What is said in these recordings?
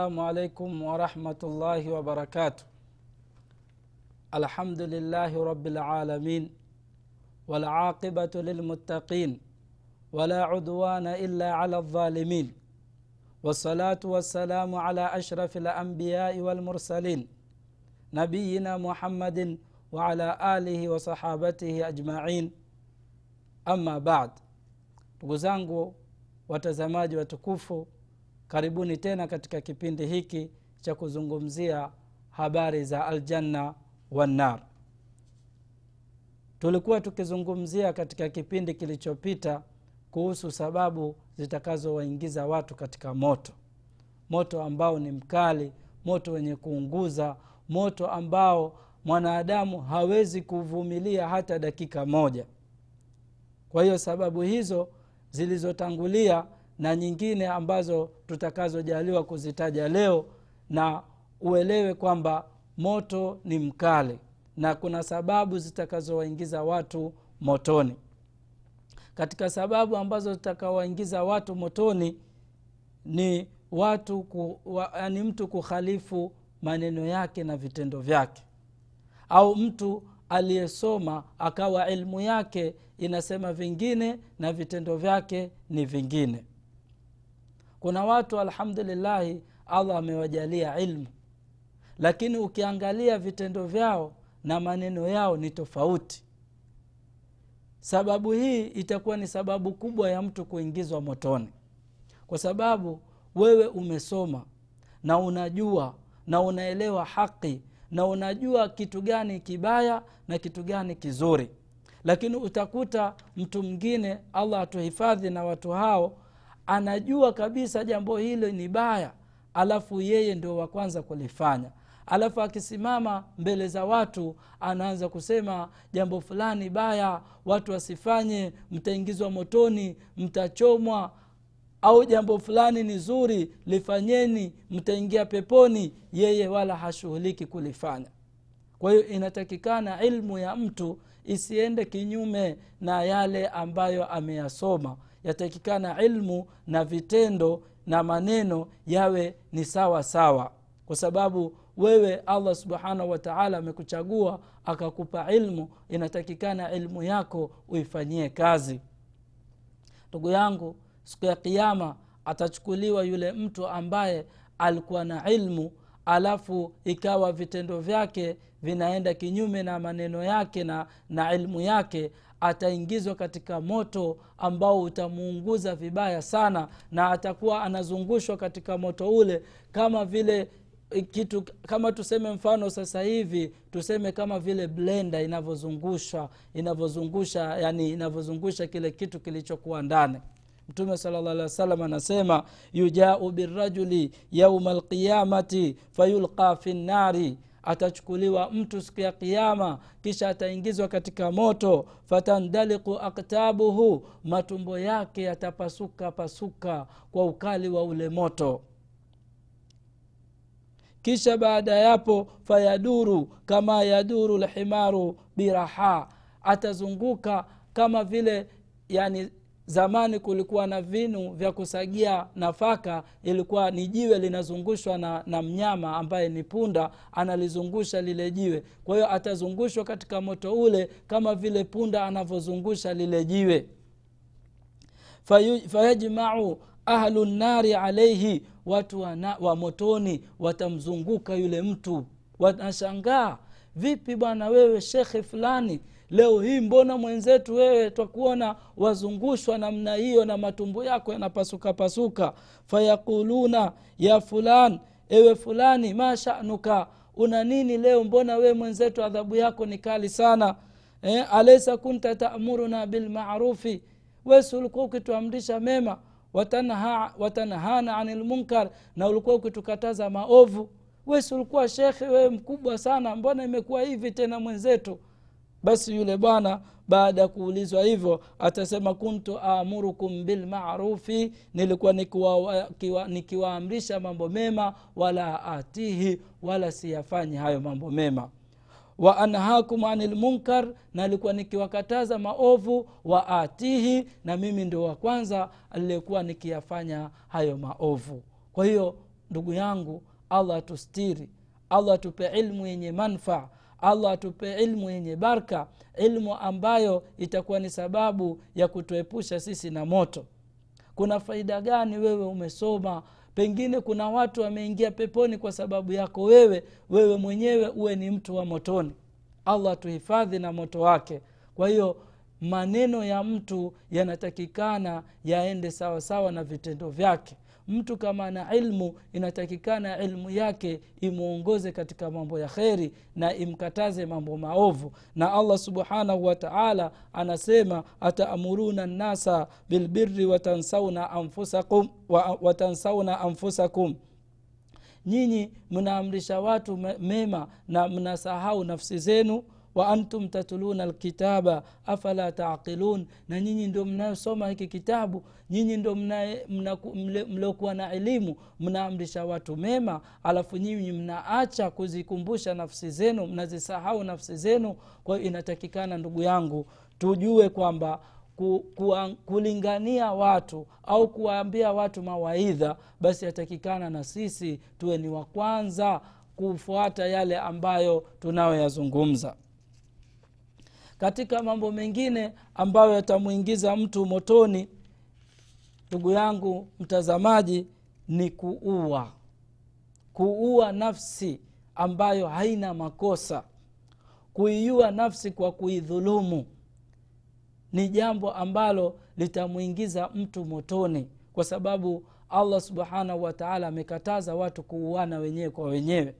السلام عليكم ورحمة الله وبركاته. الحمد لله رب العالمين والعاقبة للمتقين ولا عدوان إلا على الظالمين. والصلاة والسلام على أشرف الأنبياء والمرسلين نبينا محمد وعلى آله وصحابته أجمعين. أما بعد zangu watazamaji watukufu karibuni tena katika kipindi hiki cha kuzungumzia habari za aljanna wannar tulikuwa tukizungumzia katika kipindi kilichopita kuhusu sababu zitakazowaingiza watu katika moto. Moto ambao ni mkali moto wenye kuunguza moto ambao mwanadamu hawezi kuvumilia hata dakika moja. Kwa hiyo sababu hizo zilizotangulia na nyingine ambazo tutakazojaliwa kuzitaja leo na uelewe kwamba moto ni mkali na kuna sababu zitakazowaingiza watu motoni. Katika sababu ambazo zitakawaingiza watu motoni ni watu ku, wa, yani mtu kukhalifu maneno yake na vitendo vyake. Au mtu aliyesoma akawa elmu yake inasema vingine na vitendo vyake ni vingine kuna watu alhamdulillahi allah amewajalia ilmu. Lakini ukiangalia vitendo vyao na maneno yao ni tofauti. Sababu hii itakuwa ni sababu kubwa ya mtu kuingizwa motoni. Kwa sababu wewe umesoma na unajua na unaelewa haki na unajua kitu gani kibaya na kitu gani kizuri. Lakini utakuta mtu mwingine allah atuhifadhi na watu hao anajua kabisa jambo hilo ni baya alafu yeye ndio wa kwanza kulifanya. Alafu akisimama mbele za watu anaanza kusema jambo fulani baya watu wasifanye mtaingizwa motoni mtachomwa au jambo fulani ni zuri lifanyeni mtaingia peponi yeye wala hashughuliki kulifanya. Kwa hiyo inatakikana ilmu ya mtu isiende kinyume na yale ambayo ameyasoma yatakikana ilmu na vitendo na maneno yawe ni sawa sawa. Kwa sababu wewe allah subhanahu wataala amekuchagua akakupa ilmu inatakikana ilmu yako uifanyie kazi. Ndugu yangu siku ya kiama atachukuliwa yule mtu ambaye alikuwa na ilmu alafu ikawa vitendo vyake vinaenda kinyume na maneno yake na, na ilmu yake ataingizwa katika moto ambao utamuunguza vibaya sana na atakuwa anazungushwa katika moto ule kama vile kitu kama tuseme mfano sasa hivi tuseme kama vile blenda inavyozungusha inavyozungusha yani inavyozungusha kile kitu kilichokuwa ndani. Mtume sala llah salam anasema yujau birajuli yauma alqiyamati fayulqa fi nnari atachukuliwa mtu siku ya kiama kisha ataingizwa katika moto. Fatandaliku aktabuhu matumbo yake yatapasuka pasuka kwa ukali wa ule moto. Kisha baada yapo fayaduru kama yaduru lhimaru biraha atazunguka kama vile yani zamani kulikuwa na vinu vya kusagia nafaka ilikuwa ni jiwe linazungushwa na, na mnyama ambaye ni punda analizungusha lile jiwe. Kwa hiyo atazungushwa katika moto ule kama vile punda anavyozungusha lile jiwe. Fayajmau ahlu nnari alaihi watu wa, na, wa motoni watamzunguka yule mtu. Wanashangaa vipi bwana wewe shekhe fulani leo hii mbona mwenzetu wewe twakuona wazungushwa namna hiyo na matumbo yako yanapasuka pasuka? Fayaquluna ya fulan ewe fulani mashanuka una nini leo? Mbona wewe mwenzetu adhabu yako ni kali sana eh, alaisa kunta tamuruna bilmarufi wesi ulikuwa ukituamrisha mema? Watanha, watanhana ani lmunkar na ulikuwa ukitukataza maovu. Wesi ulikuwa shekhe wewe mkubwa sana? Mbona imekuwa hivi tena mwenzetu basi yule bwana baada ya kuulizwa hivyo atasema kuntu amurukum bilmarufi nilikuwa nikiwaamrisha nikiwa mambo mema wala atihi wala siyafanyi hayo mambo mema. Wa anhakum ani lmunkar na alikuwa nikiwakataza maovu wa atihi na mimi ndio wa kwanza aliyekuwa nikiyafanya hayo maovu. Kwa hiyo ndugu yangu allah atustiri allah atupe ilmu yenye manfaa allah atupe ilmu yenye barka ilmu ambayo itakuwa ni sababu ya kutuepusha sisi na moto. Kuna faida gani wewe umesoma? Pengine kuna watu wameingia peponi kwa sababu yako wewe wewe mwenyewe uwe ni mtu wa motoni. Allah tuhifadhi na moto wake. Kwa hiyo maneno ya mtu yanatakikana yaende sawasawa sawa na vitendo vyake mtu kama ana ilmu inatakikana ilmu yake imwongoze katika mambo ya kheri na imkataze mambo maovu. Na allah subhanahu wataala anasema ataamuruna nnasa bilbiri watansauna anfusakum, wa, watansauna anfusakum. Nyinyi mnaamrisha watu mema na mnasahau nafsi zenu wa antum tatuluna lkitaba afala taqilun na nyinyi ndio mnayosoma hiki kitabu nyinyi ndo mliokuwa na elimu mnaamrisha watu mema alafu nyinyi mnaacha kuzikumbusha nafsi zenu mnazisahau nafsi zenu kwa hiyo inatakikana ndugu yangu tujue kwamba ku, ku, kulingania watu au kuwaambia watu mawaidha basi yatakikana na sisi tuwe ni wa kwanza kufuata yale ambayo tunayoyazungumza katika mambo mengine ambayo yatamwingiza mtu motoni ndugu yangu mtazamaji ni kuua. Kuua nafsi ambayo haina makosa. Kuiua nafsi kwa kuidhulumu ni jambo ambalo litamwingiza mtu motoni kwa sababu allah subhanahu wataala amekataza watu kuuana wenyewe kwa wenyewe.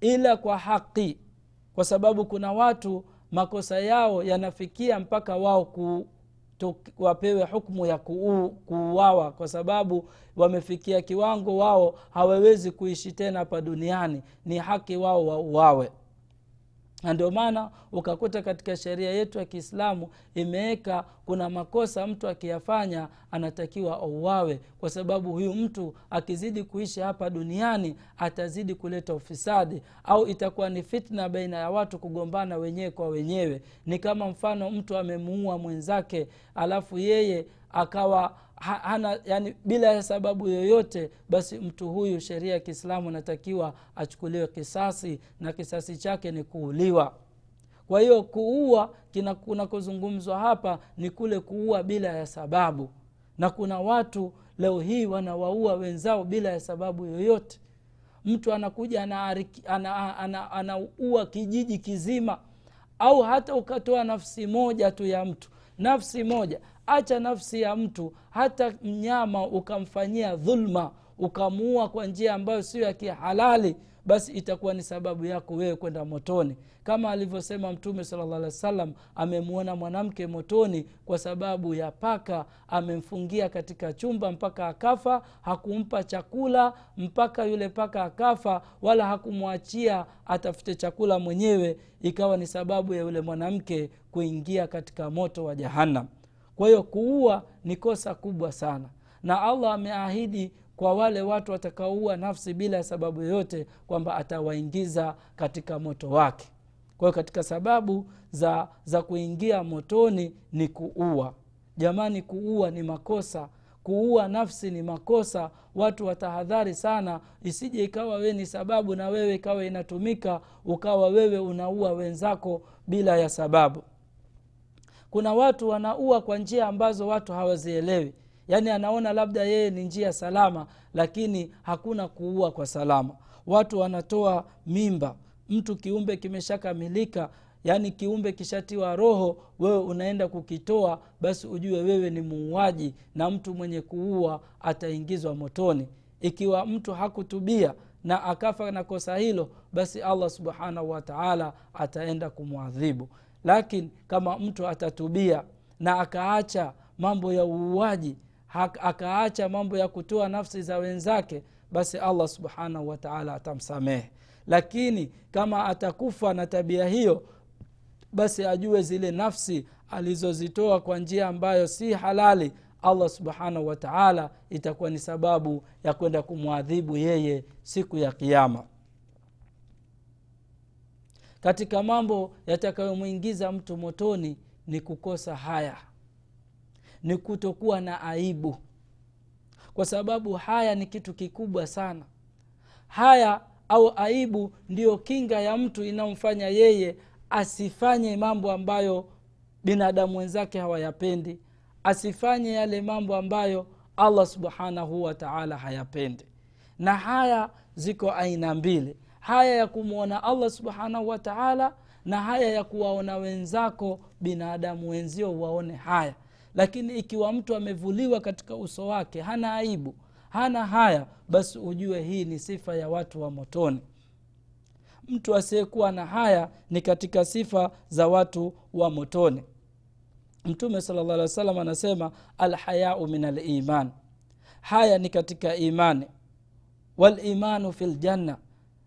Ila kwa haki kwa sababu kuna watu makosa yao yanafikia mpaka wao wapewe hukmu ya kuuawa kwa sababu wamefikia kiwango wao hawawezi kuishi tena hapa duniani. Ni haki wao wauawe na ndio maana ukakuta katika sheria yetu ya kiislamu imeweka kuna makosa mtu akiyafanya anatakiwa auawe. Kwa sababu huyu mtu akizidi kuishi hapa duniani atazidi kuleta ufisadi au itakuwa ni fitna baina ya watu kugombana wenyewe kwa wenyewe. Ni kama mfano mtu amemuua mwenzake alafu yeye akawa hana yani bila ya sababu yoyote basi mtu huyu sheria ya kiislamu anatakiwa achukuliwe kisasi na kisasi chake ni kuuliwa. Kwa hiyo kuua kunakozungumzwa hapa ni kule kuua bila ya sababu. Na kuna watu leo hii wanawaua wenzao bila ya sababu yoyote. Mtu anakuja anaua ana, ana, ana, kijiji kizima au hata ukatoa nafsi moja tu ya mtu. Nafsi moja acha nafsi ya mtu hata mnyama ukamfanyia dhulma ukamuua kwa njia ambayo sio ya kihalali basi itakuwa ni sababu yako wewe kwenda motoni. Kama alivyosema mtume sala llah amemwona mwanamke motoni kwa sababu ya paka amemfungia katika chumba mpaka akafa hakumpa chakula mpaka yule paka akafa wala hakumwachia atafute chakula mwenyewe ikawa ni sababu ya yule mwanamke kuingia katika moto wa jahannam kwa hiyo kuua ni kosa kubwa sana. Na allah ameahidi kwa wale watu watakaoua nafsi bila ya sababu yoyote kwamba atawaingiza katika moto wake. Kwa hiyo katika sababu za za kuingia motoni ni kuua. Jamani kuua ni makosa. Kuua nafsi ni makosa. Watu watahadhari sana. Isije ikawa wewe ni sababu na wewe ikawa inatumika ukawa wewe unaua wenzako bila ya sababu kuna watu wanaua kwa njia ambazo watu hawazielewi. Yaani anaona labda yeye ni njia salama lakini hakuna kuua kwa salama. Watu wanatoa mimba. Mtu kiumbe kimeshakamilika yaani kiumbe kishatiwa roho wewe unaenda kukitoa basi ujue wewe ni muuaji na mtu mwenye kuua ataingizwa motoni. Ikiwa mtu hakutubia na akafa na kosa hilo basi allah subhanahu wataala ataenda kumwadhibu lakini kama mtu atatubia na akaacha mambo ya uuaji akaacha mambo ya kutoa nafsi za wenzake basi allah subhanahu wataala atamsamehe. Lakini kama atakufa na tabia hiyo basi ajue zile nafsi alizozitoa kwa njia ambayo si halali allah subhanahu wataala itakuwa ni sababu ya kwenda kumwadhibu yeye siku ya kiama katika mambo yatakayomwingiza mtu motoni ni kukosa haya ni kutokuwa na aibu. Kwa sababu haya ni kitu kikubwa sana. Haya au aibu ndiyo kinga ya mtu inayomfanya yeye asifanye mambo ambayo binadamu wenzake hawayapendi asifanye yale mambo ambayo allah subhanahu wataala hayapendi. Na haya ziko aina mbili haya ya kumwona allah subhanahu wataala na haya ya kuwaona wenzako binadamu wenzio waone haya. Lakini ikiwa mtu amevuliwa katika uso wake hana aibu hana haya basi ujue hii ni sifa ya watu wa motoni. Mtu asiyekuwa na haya ni katika sifa za watu wa motoni. Mtume sala llah alih wa anasema alhayau min aliman. Haya ni katika imani. Walimanu fi ljanna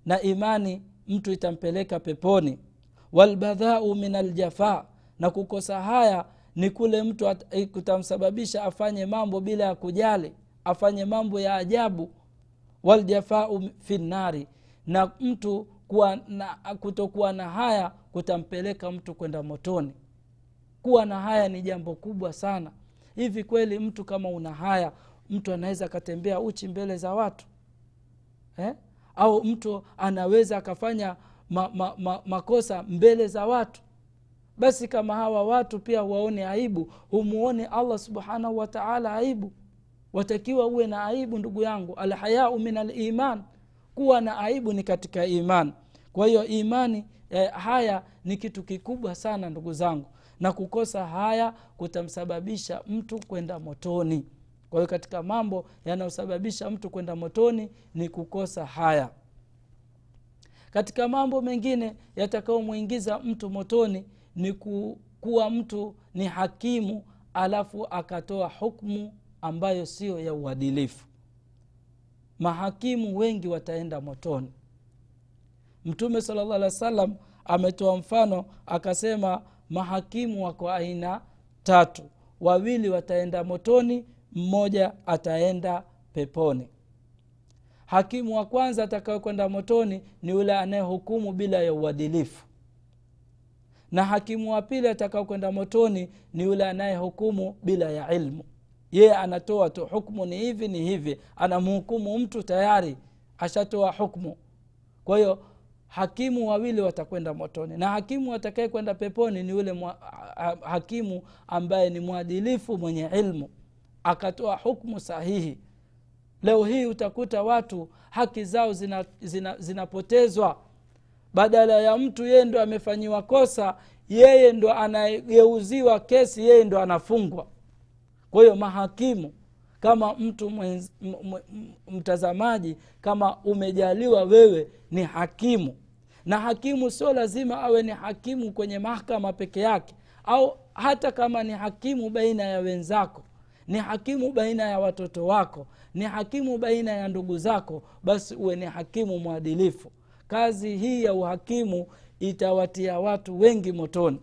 na imani mtu itampeleka peponi. Walbadhau min aljafa na kukosa haya ni kule mtu kutamsababisha afanye mambo bila ya kujali afanye mambo ya ajabu. Waljafau fi nnari na mtu kuwa na, kutokuwa na haya kutampeleka mtu kwenda motoni. Kuwa na haya ni jambo kubwa sana. Hivi kweli mtu kama una haya mtu anaweza akatembea uchi mbele za watu? Eh? Au mtu anaweza akafanya ma, ma, ma, makosa mbele za watu. Basi kama hawa watu pia waone aibu humuone allah subhanahu wataala aibu. Watakiwa uwe na aibu ndugu yangu. Alhayau min aliman. Kuwa na aibu ni katika iman. Kwa hiyo imani eh, haya ni kitu kikubwa sana ndugu zangu. Na kukosa haya kutamsababisha mtu kwenda motoni kwa hiyo katika mambo yanayosababisha mtu kwenda motoni ni kukosa haya. Katika mambo mengine yatakayomwingiza mtu motoni ni ku, kuwa mtu ni hakimu alafu akatoa hukmu ambayo siyo ya uadilifu. Mahakimu wengi wataenda motoni. Mtume sala llah alih wa sallam ametoa mfano akasema mahakimu wako aina tatu. Wawili wataenda motoni mmoja ataenda peponi. Hakimu wa kwanza atakayokwenda motoni ni yule anayehukumu bila ya uadilifu. Na hakimu wa pili atakayokwenda motoni ni yule anayehukumu bila ya ilmu. Yeye anatoa tu hukmu ni hivi ni hivi. Anamhukumu mtu tayari ashatoa hukmu. Kwa hiyo hakimu wawili watakwenda motoni. Na hakimu atakaye kwenda peponi ni yule hakimu ambaye ni mwadilifu mwenye ilmu akatoa hukmu sahihi. Leo hii utakuta watu haki zao zinapotezwa zina, zina badala ya mtu yeye ndo amefanyiwa kosa yeye ndo anageuziwa kesi yeye ndo anafungwa. Kwa hiyo mahakimu kama mtu mwenz, m, m, mtazamaji kama umejaliwa wewe ni hakimu. Na hakimu sio lazima awe ni hakimu kwenye mahakama peke yake au hata kama ni hakimu baina ya wenzako ni hakimu baina ya watoto wako ni hakimu baina ya ndugu zako basi uwe ni hakimu mwadilifu. Kazi hii ya uhakimu itawatia watu wengi motoni.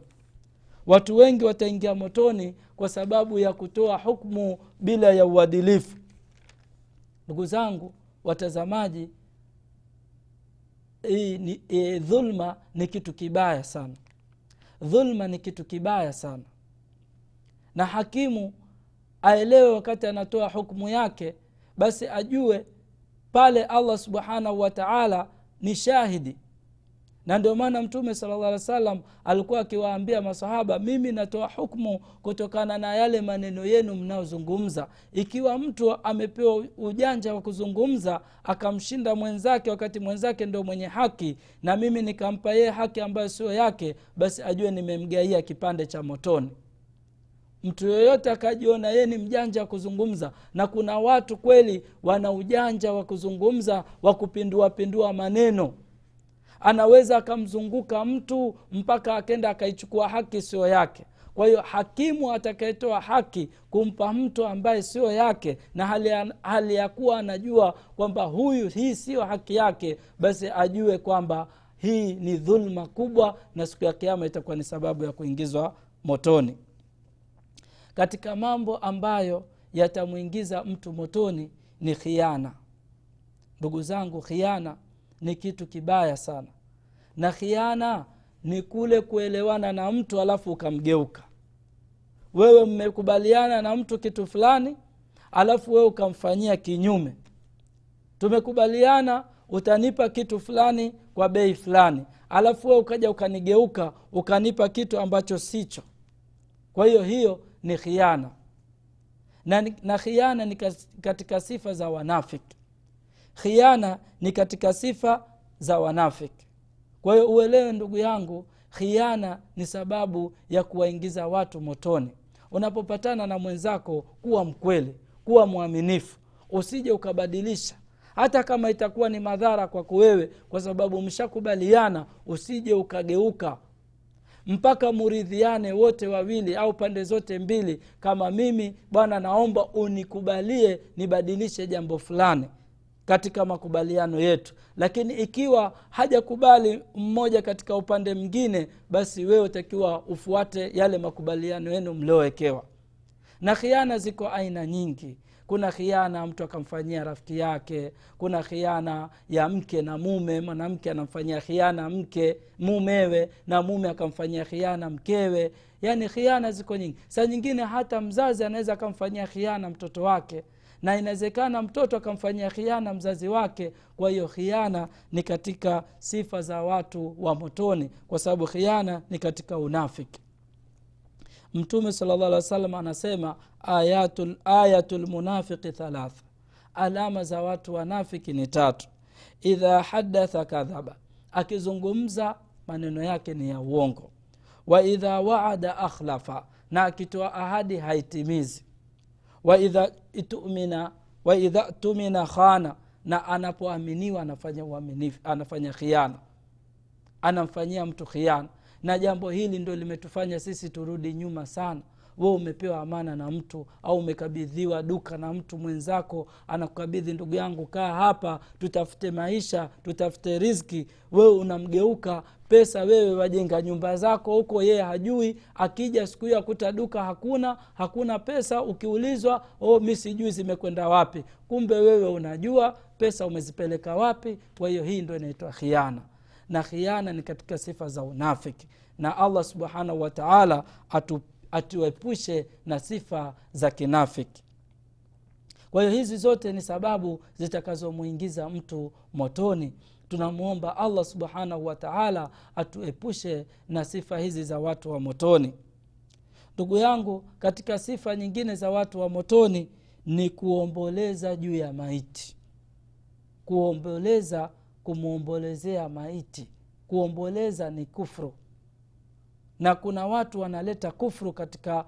Watu wengi wataingia motoni kwa sababu ya kutoa hukmu bila ya uadilifu. Ndugu zangu watazamaji hii ni, e, dhulma ni kitu kibaya sana. Dhulma ni kitu kibaya sana. Na hakimu aelewe wakati anatoa hukmu yake basi ajue pale allah subhanahu wa taala ni shahidi. Na ndio maana mtume sala llah alih salam alikuwa akiwaambia masahaba mimi natoa hukmu kutokana na yale maneno yenu mnayozungumza ikiwa mtu amepewa ujanja wa kuzungumza akamshinda mwenzake wakati mwenzake ndo mwenye haki na mimi nikampa yeye haki ambayo sio yake basi ajue nimemgaia kipande cha motoni mtu yoyote akajiona yeye ni mjanja wa kuzungumza na kuna watu kweli wana ujanja wa kuzungumza wa kupinduapindua maneno. Anaweza akamzunguka mtu mpaka akenda akaichukua haki sio yake. Kwa hiyo hakimu atakayetoa haki kumpa mtu ambaye sio yake na hali ya, kuwa anajua kwamba huyu hii siyo haki yake basi ajue kwamba hii ni dhulma kubwa na siku ya kiama itakuwa ni sababu ya kuingizwa motoni katika mambo ambayo yatamwingiza mtu motoni ni khiana. Ndugu zangu khiana ni kitu kibaya sana. Na khiana ni kule kuelewana na mtu alafu ukamgeuka. Wewe mmekubaliana na mtu kitu fulani alafu wewe ukamfanyia kinyume. Tumekubaliana utanipa kitu fulani kwa bei fulani alafu we ukaja ukanigeuka ukanipa kitu ambacho sicho. Kwa hiyo hiyo ni khiana. Na, na khiana ni katika sifa za wanafiki khiana ni katika sifa za wanafiki kwa hiyo uelewe ndugu yangu khiana ni sababu ya kuwaingiza watu motoni. Unapopatana na mwenzako kuwa mkweli kuwa mwaminifu usije ukabadilisha. Hata kama itakuwa ni madhara kwako wewe kwa sababu mshakubaliana usije ukageuka mpaka muridhiane wote wawili au pande zote mbili kama mimi bwana naomba unikubalie nibadilishe jambo fulani katika makubaliano yetu. Lakini ikiwa hajakubali mmoja katika upande mwingine basi wewe utakiwa ufuate yale makubaliano yenu mliowekewa. Na khiana ziko aina nyingi kuna khiana mtu akamfanyia rafiki yake kuna khiana ya mke na mume mwanamke anamfanyia khiana mke mumewe na mume akamfanyia khiana mkewe. Yaani khiana ziko nyingi. Saa nyingine hata mzazi anaweza akamfanyia khiana mtoto wake na inawezekana mtoto akamfanyia khiana mzazi wake. Kwa hiyo khiana ni katika sifa za watu wa motoni kwa sababu khiana ni katika unafiki mtume salllah alih wa sallam anasema ayatul, ayatul munafiki thalatha. Alama za watu wanafiki ni tatu. Idha hadatha kadhaba. Akizungumza maneno yake ni ya uongo. Wa idha waada akhlafa. Na akitoa ahadi haitimizi. Waidha tumina waidha tumina khana. Na anapoaminiwa anafanya uaminifu anafanya khiana. Anamfanyia mtu khiana na jambo hili ndo limetufanya sisi turudi nyuma sana. We umepewa amana na mtu au umekabidhiwa duka na mtu mwenzako anakukabidhi ndugu yangu kaa hapa tutafute maisha tutafute riski wewe unamgeuka pesa wewe wajenga nyumba zako huko yeye hajui. Akija siku hiyo akuta duka hakuna hakuna pesa. Ukiulizwa oh, mi sijui zimekwenda wapi. Kumbe wewe unajua pesa umezipeleka wapi. Kwa hiyo hii ndo inaitwa khiana na khiana ni katika sifa za unafiki. Na allah subhanahu wataala atu, atuepushe na sifa za kinafiki. Kwa hiyo hizi zote ni sababu zitakazomwingiza mtu motoni. Tunamwomba allah subhanahu wataala atuepushe na sifa hizi za watu wa motoni. Ndugu yangu katika sifa nyingine za watu wa motoni ni kuomboleza juu ya maiti. Kuomboleza kumwombolezea maiti. Kuomboleza ni kufru. Na kuna watu wanaleta kufru katika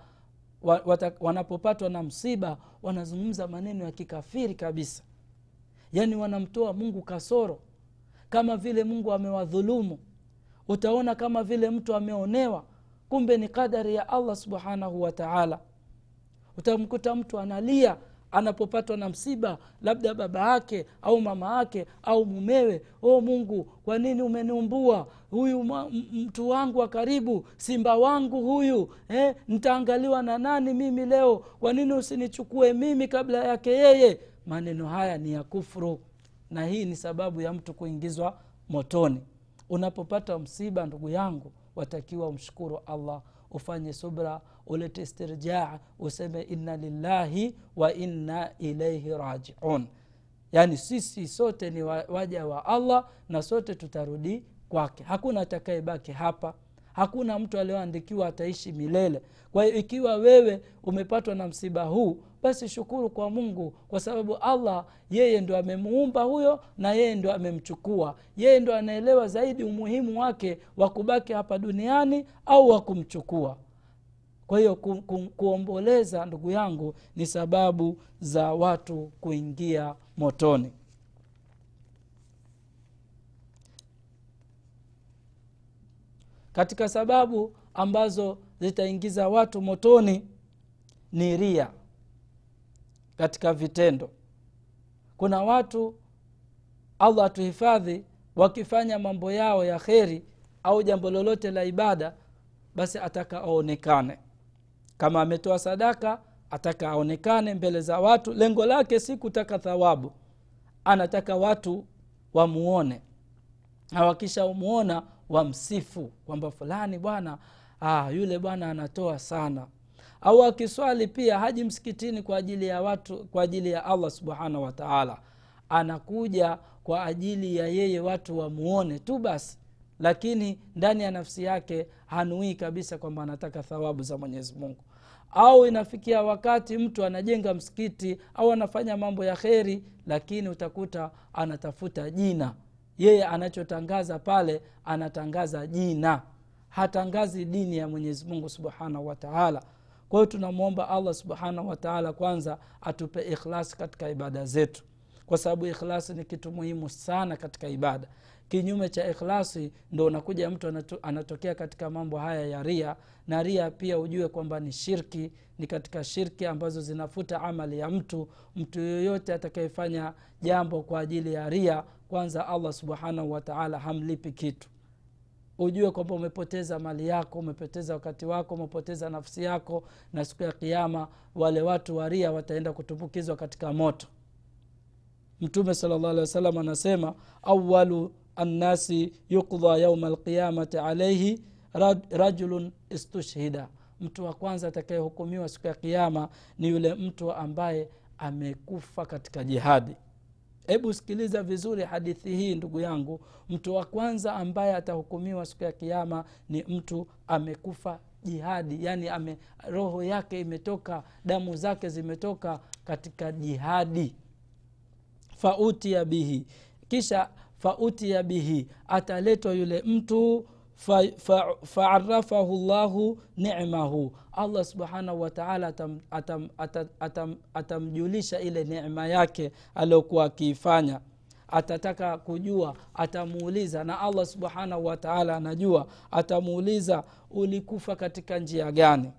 wanapopatwa na msiba wanazungumza maneno ya kikafiri kabisa. Yaani wanamtoa mungu kasoro. Kama vile mungu amewadhulumu. Utaona kama vile mtu ameonewa kumbe ni kadari ya allah subhanahu wa taala. Utamkuta mtu analia anapopatwa na msiba labda baba yake au mama yake au mumewe o mungu kwa nini umeniumbua? Huyu mtu wangu wa karibu simba wangu huyu eh, ntaangaliwa na nani mimi leo? Kwa nini usinichukue mimi kabla yake yeye? Maneno haya ni ya kufuru na hii ni sababu ya mtu kuingizwa motoni. Unapopata msiba ndugu yangu watakiwa umshukuru allah ufanye subra ulete istirjaa useme inna lillahi wa inna ilaihi rajiun. Yaani sisi sote ni waja wa allah na sote tutarudi kwake. Hakuna atakayebaki hapa. Hakuna mtu aliyoandikiwa ataishi milele. Kwa hiyo ikiwa wewe umepatwa na msiba huu basi shukuru kwa mungu kwa sababu allah yeye ndo amemuumba huyo na yeye ndo amemchukua. Yeye ndo anaelewa zaidi umuhimu wake wa kubaki hapa duniani au wa kumchukua kwa hiyo ku, ku, kuomboleza ndugu yangu ni sababu za watu kuingia motoni. Katika sababu ambazo zitaingiza watu motoni ni ria katika vitendo. Kuna watu allah atuhifadhi wakifanya mambo yao ya kheri au jambo lolote la ibada basi ataka aonekane kama ametoa sadaka ataka aonekane mbele za watu. Lengo lake si kutaka thawabu. Anataka watu wamuone. Na wakishamuona wamsifu. Kwamba fulani bwana ah, yule bwana anatoa sana. Au akiswali pia haji msikitini kwa ajili ya watu kwa ajili ya allah subhanahu wataala anakuja kwa ajili ya yeye watu wamuone tu basi lakini ndani ya nafsi yake hanuii kabisa kwamba anataka thawabu za mwenyezi mungu. Au inafikia wakati mtu anajenga msikiti au anafanya mambo ya kheri lakini utakuta anatafuta jina. Yeye anachotangaza pale anatangaza jina. Hatangazi dini ya mwenyezi mungu subhanahu wataala kwa hiyo tunamwomba allah subhanahu wataala kwanza atupe ikhlasi katika ibada zetu. Kwa sababu ikhlasi ni kitu muhimu sana katika ibada kinyume cha ikhlasi ndo unakuja mtu anato, anatokea katika mambo haya ya ria na ria pia ujue kwamba ni shirki ni katika shirki ambazo zinafuta amali ya mtu. Mtu yoyote atakayefanya jambo kwa ajili ya ria kwanza allah subhanahu wataala hamlipi kitu. Ujue kwamba umepoteza mali yako umepoteza wakati wako umepoteza nafsi yako na siku ya kiama wale watu waria wataenda kutumbukizwa katika moto. Mtume sallam anasema awalu annasi yukdha yauma alqiyamati alaihi rajulun istushhida mtu wa kwanza atakayehukumiwa siku ya kiama ni yule mtu ambaye amekufa katika jihadi. Hebu sikiliza vizuri hadithi hii ndugu yangu. Mtu wa kwanza ambaye atahukumiwa siku ya kiama ni mtu amekufa jihadi. Yani ame, roho yake imetoka damu zake zimetoka katika jihadi. Fautia bihi. Kisha fautia bihi ataletwa yule mtu faarafahu fa, llahu nimahu. Allah subhanahu wataala atamjulisha atam, atam, atam, atam ile nema yake aliyokuwa akiifanya. Atataka kujua atamuuliza na allah subhanahu wataala anajua atamuuliza ulikufa katika njia gani?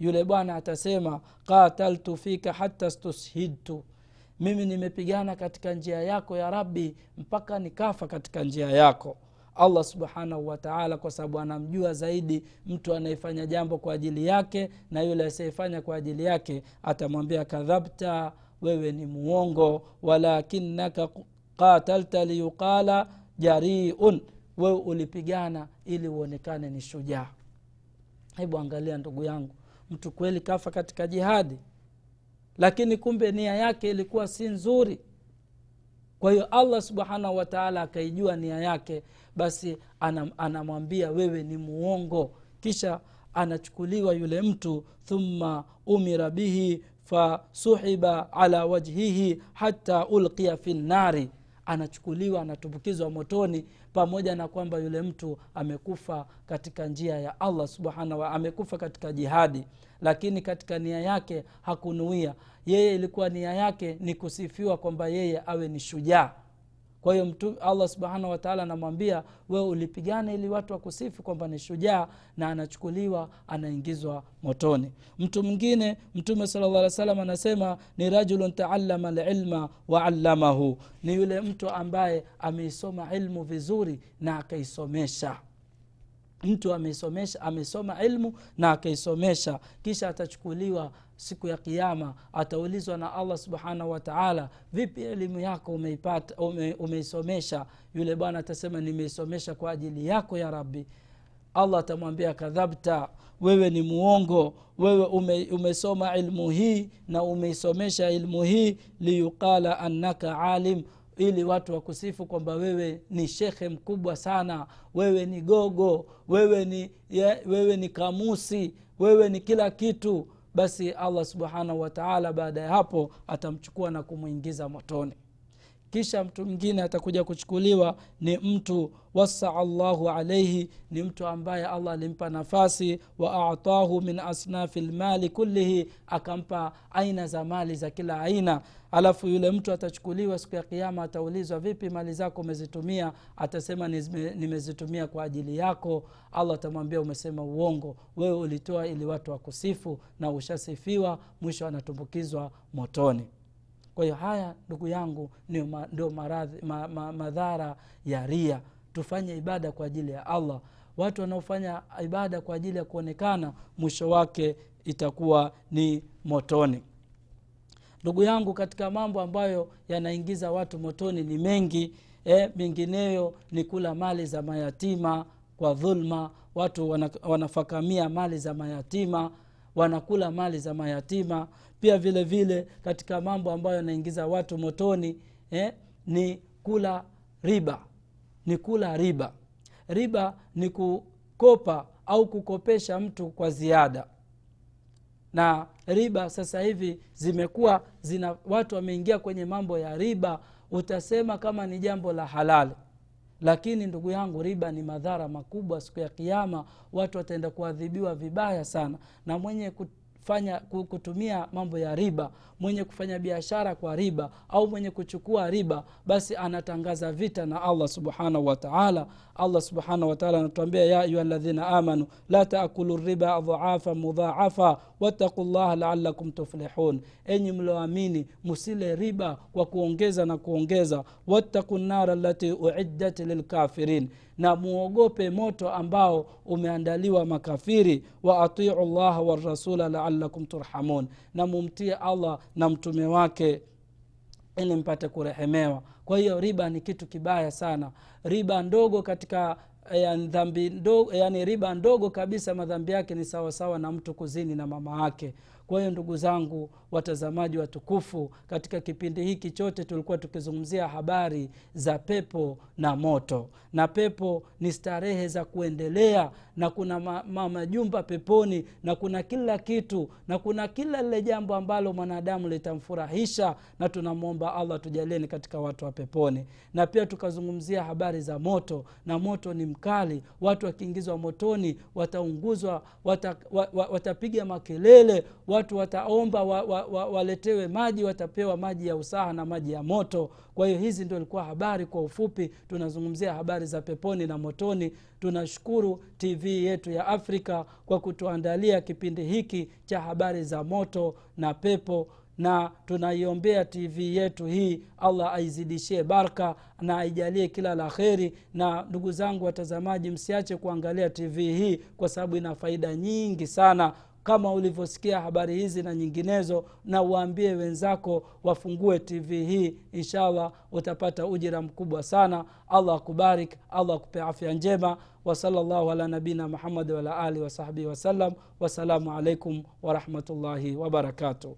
Yule bwana atasema qataltu fika hata stushidtu mimi nimepigana katika njia yako ya rabbi mpaka nikafa katika njia yako. Allah subhanahu wataala kwa sababu anamjua zaidi mtu anayefanya jambo kwa ajili yake na yule asiyefanya kwa ajili yake atamwambia kadhabta wewe ni muongo walakinaka qatalta liyuqala jariun wewe ulipigana ili uonekane ni shujaa. Hebu angalia ndugu yangu mtu kweli kafa katika jihadi lakini kumbe nia yake ilikuwa si nzuri. Kwa hiyo allah subhanahu wataala akaijua nia yake basi anam, anamwambia wewe ni muongo. Kisha anachukuliwa yule mtu thumma umira bihi fasuhiba ala wajhihi hata ulqiya fi nnari anachukuliwa anatumbukizwa motoni pamoja na kwamba yule mtu amekufa katika njia ya allah subhanahu amekufa katika jihadi lakini katika nia yake hakunuia. Yeye ilikuwa nia yake ni kusifiwa kwamba yeye awe ni shujaa. Kwa hiyo allah subhanahu wataala anamwambia wewe ulipigana ili watu wakusifu kwamba ni shujaa na anachukuliwa anaingizwa motoni. Mtu mwingine mtume sala llah salam anasema ni rajulun taalama lilma waallamahu ni yule mtu ambaye ameisoma ilmu vizuri na akaisomesha mtu amesomesha amesoma ilmu na akaisomesha kisha atachukuliwa siku ya kiama ataulizwa na allah subhanahu wataala vipi elimu yako umeipata ume, umeisomesha? Yule bwana atasema nimeisomesha kwa ajili yako ya rabbi. Allah atamwambia kadhabta wewe ni muongo wewe ume, umesoma ilmu hii na umeisomesha ilmu hii liyuqala annaka alim ili watu wakusifu kwamba wewe ni shekhe mkubwa sana wewe ni gogo wewe ni, ye, wewe ni kamusi wewe ni kila kitu. Basi allah subhanahu wataala baada ya hapo atamchukua na kumwingiza motoni. Kisha mtu mwingine atakuja kuchukuliwa ni mtu wasaa llahu alaihi ni mtu ambaye allah alimpa nafasi wa atahu min asnafi lmali kullihi akampa aina za mali za kila aina alafu yule mtu atachukuliwa siku ya kiama ataulizwa vipi mali zako umezitumia? Atasema nimezitumia kwa ajili yako. Allah atamwambia umesema uongo. Wewe ulitoa ili watu wakusifu na ushasifiwa mwisho anatumbukizwa motoni. Kwa hiyo haya ndugu yangu ndio maradhi ma, ma, madhara ya ria. Tufanye ibada kwa ajili ya allah. Watu wanaofanya ibada kwa ajili ya kuonekana mwisho wake itakuwa ni motoni ndugu yangu katika mambo ambayo yanaingiza watu motoni ni mengi e, mengineyo ni kula mali za mayatima kwa dhulma. Watu wanafakamia mali za mayatima wanakula mali za mayatima. Pia vile vile katika mambo ambayo yanaingiza watu motoni eh, ni kula riba ni kula riba. Riba ni kukopa au kukopesha mtu kwa ziada na riba sasa hivi zimekuwa zina watu wameingia kwenye mambo ya riba. Utasema kama ni jambo la halali lakini ndugu yangu riba ni madhara makubwa siku ya kiama watu wataenda kuadhibiwa vibaya sana. Na mwenye kufanya kutumia mambo ya riba mwenye kufanya biashara kwa riba au mwenye kuchukua riba basi anatangaza vita na allah subhanahu wataala allah subhanahu wataala anatuambia ya ayuha ladhina amanu la taakulu riba dhaafa mudhaafa wattaqu llaha laalakum tuflihun. Enyi mlioamini musile riba kwa kuongeza na kuongeza. Wattaku nara lati uiddat lilkafirin na muogope moto ambao umeandaliwa makafiri. Wa atiu llaha warasula laalakum turhamun na mumtie allah na mtume wake ili mpate kurehemewa. Kwa hiyo riba ni kitu kibaya sana. Riba ndogo katika yani, dhambi ndogo, yani riba ndogo kabisa madhambi yake ni sawasawa na mtu kuzini na mama yake kwa hiyo ndugu zangu watazamaji watukufu katika kipindi hiki chote tulikuwa tukizungumzia habari za pepo na moto. Na pepo ni starehe za kuendelea na kuna ma, ma, majumba peponi na kuna kila kitu na kuna kila lile jambo ambalo mwanadamu litamfurahisha na tunamwomba allah tujalieni katika watu wa peponi. Na pia tukazungumzia habari za moto na moto ni mkali. Watu wakiingizwa motoni wataunguzwa wata, wata, wa, watapiga makelele watu wataomba wa, wa, wa, waletewe maji watapewa maji ya usaha na maji ya moto. Kwa hiyo hizi ndio ilikuwa habari kwa ufupi. Tunazungumzia habari za peponi na motoni. Tunashukuru tv yetu ya afrika kwa kutuandalia kipindi hiki cha habari za moto na pepo na tunaiombea tv yetu hii. Allah aizidishie barka na aijalie kila la kheri. Na ndugu zangu watazamaji msiache kuangalia tv hii kwa sababu ina faida nyingi sana kama ulivyosikia habari hizi na nyinginezo na uwaambie wenzako wafungue tv hii inshallah utapata ujira mkubwa sana. Allah akubarik allah akupe afya njema. Wasalllahu ala nabina muhammadi wala alihi wasahbihi wasallam wassalamu alaikum warahmatullahi wabarakatuh